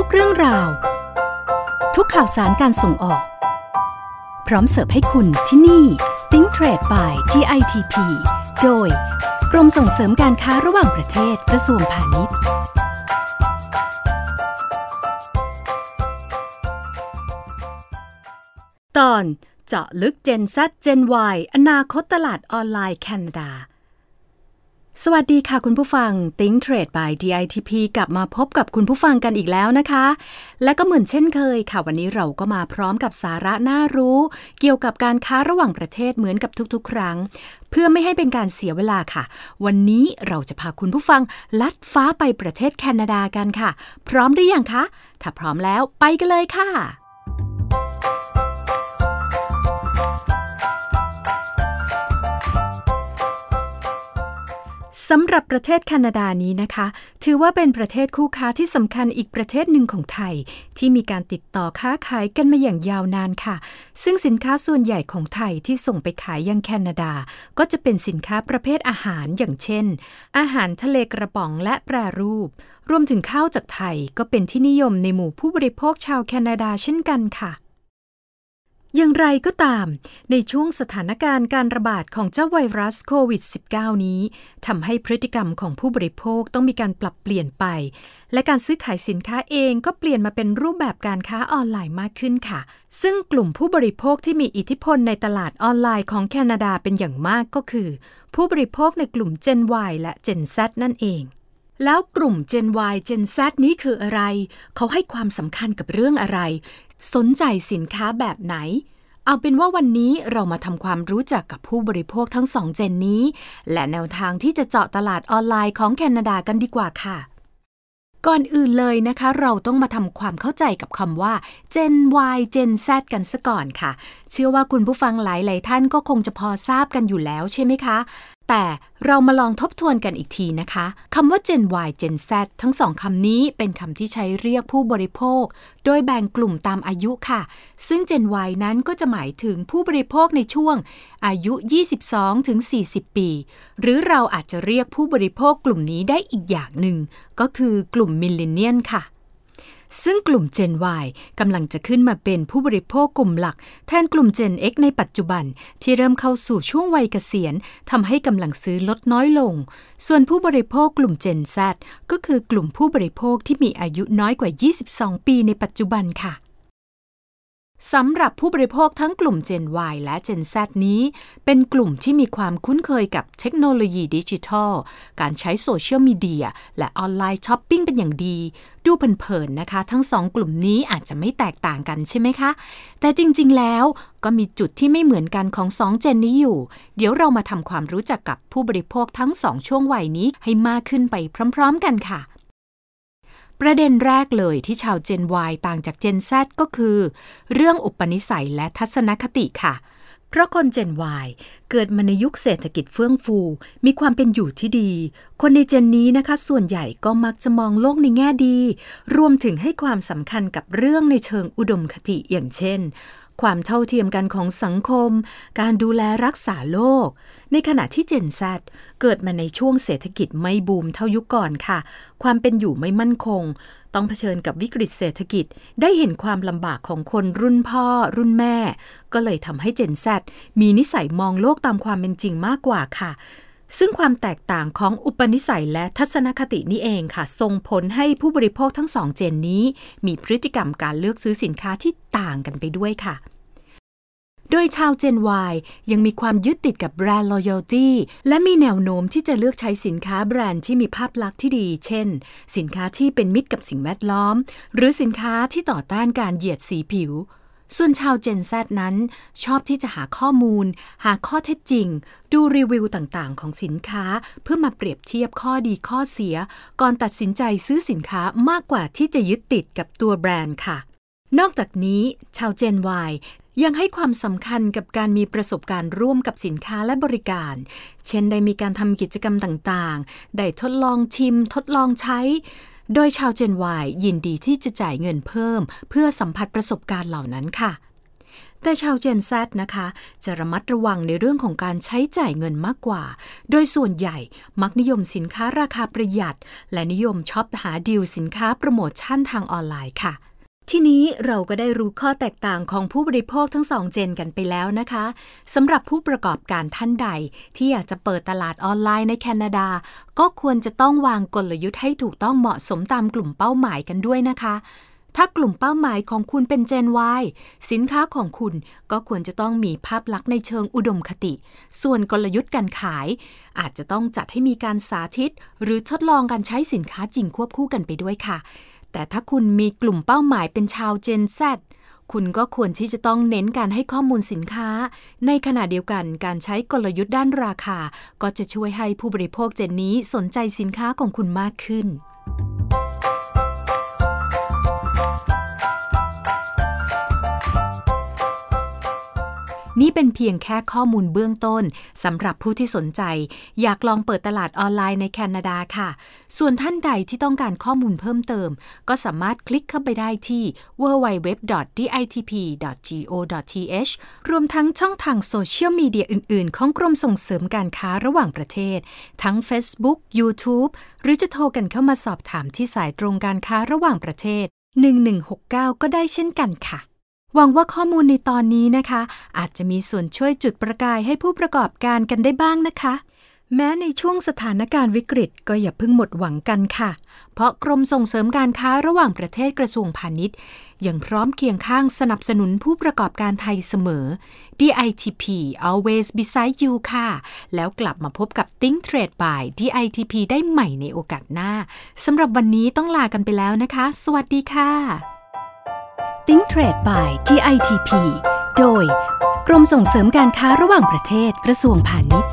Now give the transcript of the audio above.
ทุกเรื่องราว ทุกข่าวสารการส่งออก พร้อมเสิร์ฟให้คุณที่นี่ Think Trade by GITP โดย กรมส่งเสริมการค้าระหว่างประเทศกระทรวงพาณิชย์ ตอนเจาะลึก Gen Z Gen Y อนาคตตลาดออนไลน์แคนาดา สวัสดีค่ะคุณผู้ฟัง Think Trade by DITP กลับมาพบกับคุณผู้ฟังกันอีกแล้วนะคะ และก็เหมือนเช่นเคยค่ะ วันนี้เราก็มาพร้อมกับสาระน่ารู้ เกี่ยวกับการค้าระหว่างประเทศเหมือนกับทุกๆ ครั้ง เพื่อไม่ให้เป็นการเสียเวลาค่ะ วันนี้เราจะพาคุณผู้ฟังลัดฟ้าไปประเทศแคนาดากันค่ะ พร้อมหรือยังคะ ถ้าพร้อมแล้วไปกันเลยค่ะ สำหรับประเทศแคนาดานี้นะคะ ถือว่าเป็นประเทศคู่ค้าที่สำคัญอีกประเทศหนึ่งของไทย ที่มีการติดต่อค้าขายกันมาอย่างยาวนานค่ะ ซึ่งสินค้าส่วนใหญ่ของไทยที่ส่งไปขายยังแคนาดา ก็จะเป็นสินค้าประเภทอาหารอย่างเช่น อาหารทะเลกระป๋องและแปรรูป รวมถึงข้าวจากไทยก็เป็นที่นิยมในหมู่ผู้บริโภคชาวแคนาดาเช่นกันค่ะ อย่างไรก็ตาม ในช่วงสถานการณ์การระบาดของเจ้าไวรัสโควิด -19 นี้ทำให้พฤติกรรมของผู้บริโภคต้องมีการปรับเปลี่ยนไป และการซื้อขายสินค้าเองก็เปลี่ยนมาเป็นรูปแบบการค้าออนไลน์มากขึ้นค่ะ ซึ่งกลุ่มผู้บริโภคที่มีอิทธิพลในตลาดออนไลน์ของแคนาดาเป็นอย่างมากก็คือ ผู้บริโภคในกลุ่ม Gen Y และ Gen Z นั่นเอง แล้วกลุ่ม Gen Y Gen Z นี้คืออะไร เขาให้ความสำคัญกับเรื่องอะไร สนใจสินค้าแบบไหน เอาเป็นว่าวันนี้เรามาทำความรู้จักกับผู้บริโภคทั้งสองเจนนี้ และแนวทางที่จะเจาะตลาดออนไลน์ของแคนาดากันดีกว่าค่ะ ก่อนอื่นเลยนะคะ เราต้องมาทำความเข้าใจกับคำว่า Gen Y Gen Z กันซะก่อนค่ะ เชื่อว่าคุณผู้ฟังหลายๆท่านก็คงจะพอทราบกันอยู่แล้วใช่ไหมคะ แต่เรามาลองทบทวนกันอีกทีนะคะคำว่า Gen Y Gen Z ทั้งสองคำนี้เป็นคำที่ใช้เรียกผู้บริโภค โดยแบ่งกลุ่มตามอายุค่ะ ซึ่ง Gen Y นั้นก็จะหมายถึงผู้บริโภคในช่วง อายุ 22 ถึง 40 ปี หรือเราอาจจะเรียกผู้บริโภคกลุ่มนี้ได้อีกอย่างหนึ่ง ก็คือกลุ่มมิลเลนเนียนค่ะ ซึ่งกลุ่ม Gen Y กำลังจะขึ้นมาเป็นผู้บริโภคกลุ่มหลัก แทนกลุ่ม Gen X ในปัจจุบัน ที่เริ่มเข้าสู่ช่วงวัยเกษียณทำให้กำลังซื้อลดน้อยลง ส่วนผู้บริโภคกลุ่ม Gen Z ก็คือกลุ่มผู้บริโภคที่มีอายุน้อยกว่า 22 ปีในปัจจุบันค่ะ สำหรับผู้บริโภคทั้งกลุ่ม Gen Y และ Gen Z นี้ เป็นกลุ่มที่มีความคุ้นเคยกับเทคโนโลยีดิจิทัล การใช้โซเชียลมีเดียและ online shopping เป็นอย่างดี ดูเผินๆนะคะ ทั้งสองกลุ่มนี้อาจจะไม่แตกต่างกันใช่ไหมคะ แต่จริงๆแล้วก็มีจุดที่ไม่เหมือนกันของสองเจนนี้อยู่ เดี๋ยวเรามาทำความรู้จักกับผู้บริโภคทั้งสองช่วงวัยนี้ให้มากขึ้นไปพร้อม ๆ กันค่ะ ประเด็นแรกเลยที่ชาวเจน Y ต่างจากเจน Z ก็คือ เรื่องอุปนิสัยและทัศนคติค่ะ เพราะคนเจน Y เกิดมาในยุคเศรษฐกิจเฟื่องฟู มีความเป็นอยู่ที่ดีคนในเจนนี้นะคะ ส่วนใหญ่ก็มักจะมองโลกในแง่ดี รวมถึงให้ความสำคัญกับเรื่องในเชิงอุดมคติอย่างเช่น ความเท่าเทียมกันของสังคม การดูแลรักษาโลก ในขณะที่ Gen Z เกิดมาในช่วงเศรษฐกิจไม่บูมเท่ายุคก่อนค่ะ ความเป็นอยู่ไม่มั่นคง ต้องเผชิญกับวิกฤตเศรษฐกิจ ได้เห็นความลำบากของคนรุ่นพ่อ รุ่นแม่ ก็เลยทำให้ Gen Z มีนิสัยมองโลกตามความเป็นจริงมากกว่าค่ะ ซึ่งความแตกต่างของอุปนิสัยและทัศนคตินี้เองค่ะส่งผลให้ผู้บริโภคทั้งสองเจนนี้ มีพฤติกรรมการเลือกซื้อสินค้าที่ต่างกันไปด้วยค่ะ โดยชาว Gen Y ยังมีความยึดติดกับแบรนด์ loyalty และมีแนวโน้มที่จะเลือกใช้สินค้าแบรนด์ที่มีภาพลักษณ์ที่ดี เช่น สินค้าที่เป็นมิตรกับสิ่งแวดล้อม หรือสินค้าที่ต่อต้านการเหยียดสีผิว ส่วนชาว Gen Z นั้น ชอบที่จะหาข้อมูล หาข้อเท็จจริง ดูรีวิวต่างๆ ของสินค้า เพื่อมาเปรียบเทียบข้อดีข้อเสีย ก่อนตัดสินใจซื้อสินค้ามากกว่าที่จะยึดติดกับตัวแบรนด์ค่ะ นอกจากนี้ ชาว Gen Y ยังให้ความสำคัญกับการมีประสบการณ์ร่วมกับสินค้าและบริการ เช่นได้มีการทำกิจกรรมต่างๆ ได้ทดลองชิม ทดลองใช้ โดยชาวเจนวายยินดีที่จะจ่ายเงินเพิ่ม เพื่อสัมผัสประสบการณ์เหล่านั้นค่ะ แต่ชาวเจนแซนะคะ จะระมัดระวังในเรื่องของการใช้จ่ายเงินมากกว่า โดยส่วนใหญ่มักนิยมสินค้าราคาประหยัด และนิยมช็อปหาดีลสินค้าโปรโมชั่นทางออนไลน์ค่ะ ทีนี้เราก็ได้รู้ข้อแตกต่างของผู้บริโภคทั้งสองเจนกันไปแล้วนะคะสำหรับผู้ประกอบการท่านใด ที่อยากจะเปิดตลาดออนไลน์ในแคนาดา ก็ควรจะต้องวางกลยุทธ์ให้ถูกต้องเหมาะสมตามกลุ่มเป้าหมายกันด้วยนะคะ ถ้ากลุ่มเป้าหมายของคุณเป็น Gen Y สินค้าของคุณก็ควรจะต้องมีภาพลักษณ์ในเชิงอุดมคติ ส่วนกลยุทธ์การขาย อาจจะต้องจัดให้มีการสาธิต หรือทดลองการใช้สินค้าจริงควบคู่กันไปด้วยค่ะ แต่ถ้าคุณมีกลุ่มเป้าหมายเป็นชาว Gen Z คุณก็ควรที่จะต้องเน้นการให้ข้อมูลสินค้า ในขณะเดียวกันการใช้กลยุทธ์ด้านราคา ก็จะช่วยให้ผู้บริโภคเจนนี้สนใจสินค้าของคุณมากขึ้น นี่เป็นเพียงแค่ข้อมูลเบื้องต้นสำหรับผู้ที่สนใจ อยากลองเปิดตลาดออนไลน์ในแคนาดาค่ะ ส่วนท่านใดที่ต้องการข้อมูลเพิ่มเติม ก็สามารถคลิกเข้าไปได้ที่ www.ditp.go.th รวมทั้งช่องทางโซเชียลมีเดียอื่น ๆ ของกรมส่งเสริมการค้าระหว่างประเทศ ทั้ง Facebook YouTube หรือจะโทรกันเข้ามาสอบถามที่สายตรงการค้าระหว่างประเทศ 1169 ก็ได้เช่นกันค่ะ หวังว่าข้อมูลในตอนนี้นะคะ อาจจะมีส่วนช่วยจุดประกายให้ผู้ประกอบการกันได้บ้างนะคะ แม้ในช่วงสถานการณ์วิกฤตก็อย่าเพิ่งหมดหวังกันค่ะ เพราะกรมส่งเสริมการค้าระหว่างประเทศกระทรวงพาณิชย์ยังพร้อมเคียงข้างสนับสนุนผู้ประกอบการไทยเสมอ DITP always beside you ค่ะ แล้วกลับมาพบกับ Think Trade by DITP ได้ใหม่ในโอกาสหน้าสำหรับวันนี้ต้องลากันไปแล้วนะคะ สวัสดีค่ะ Think Trade by TITP โดย กรมส่งเสริมการค้าระหว่างประเทศกระทรวงพาณิชย์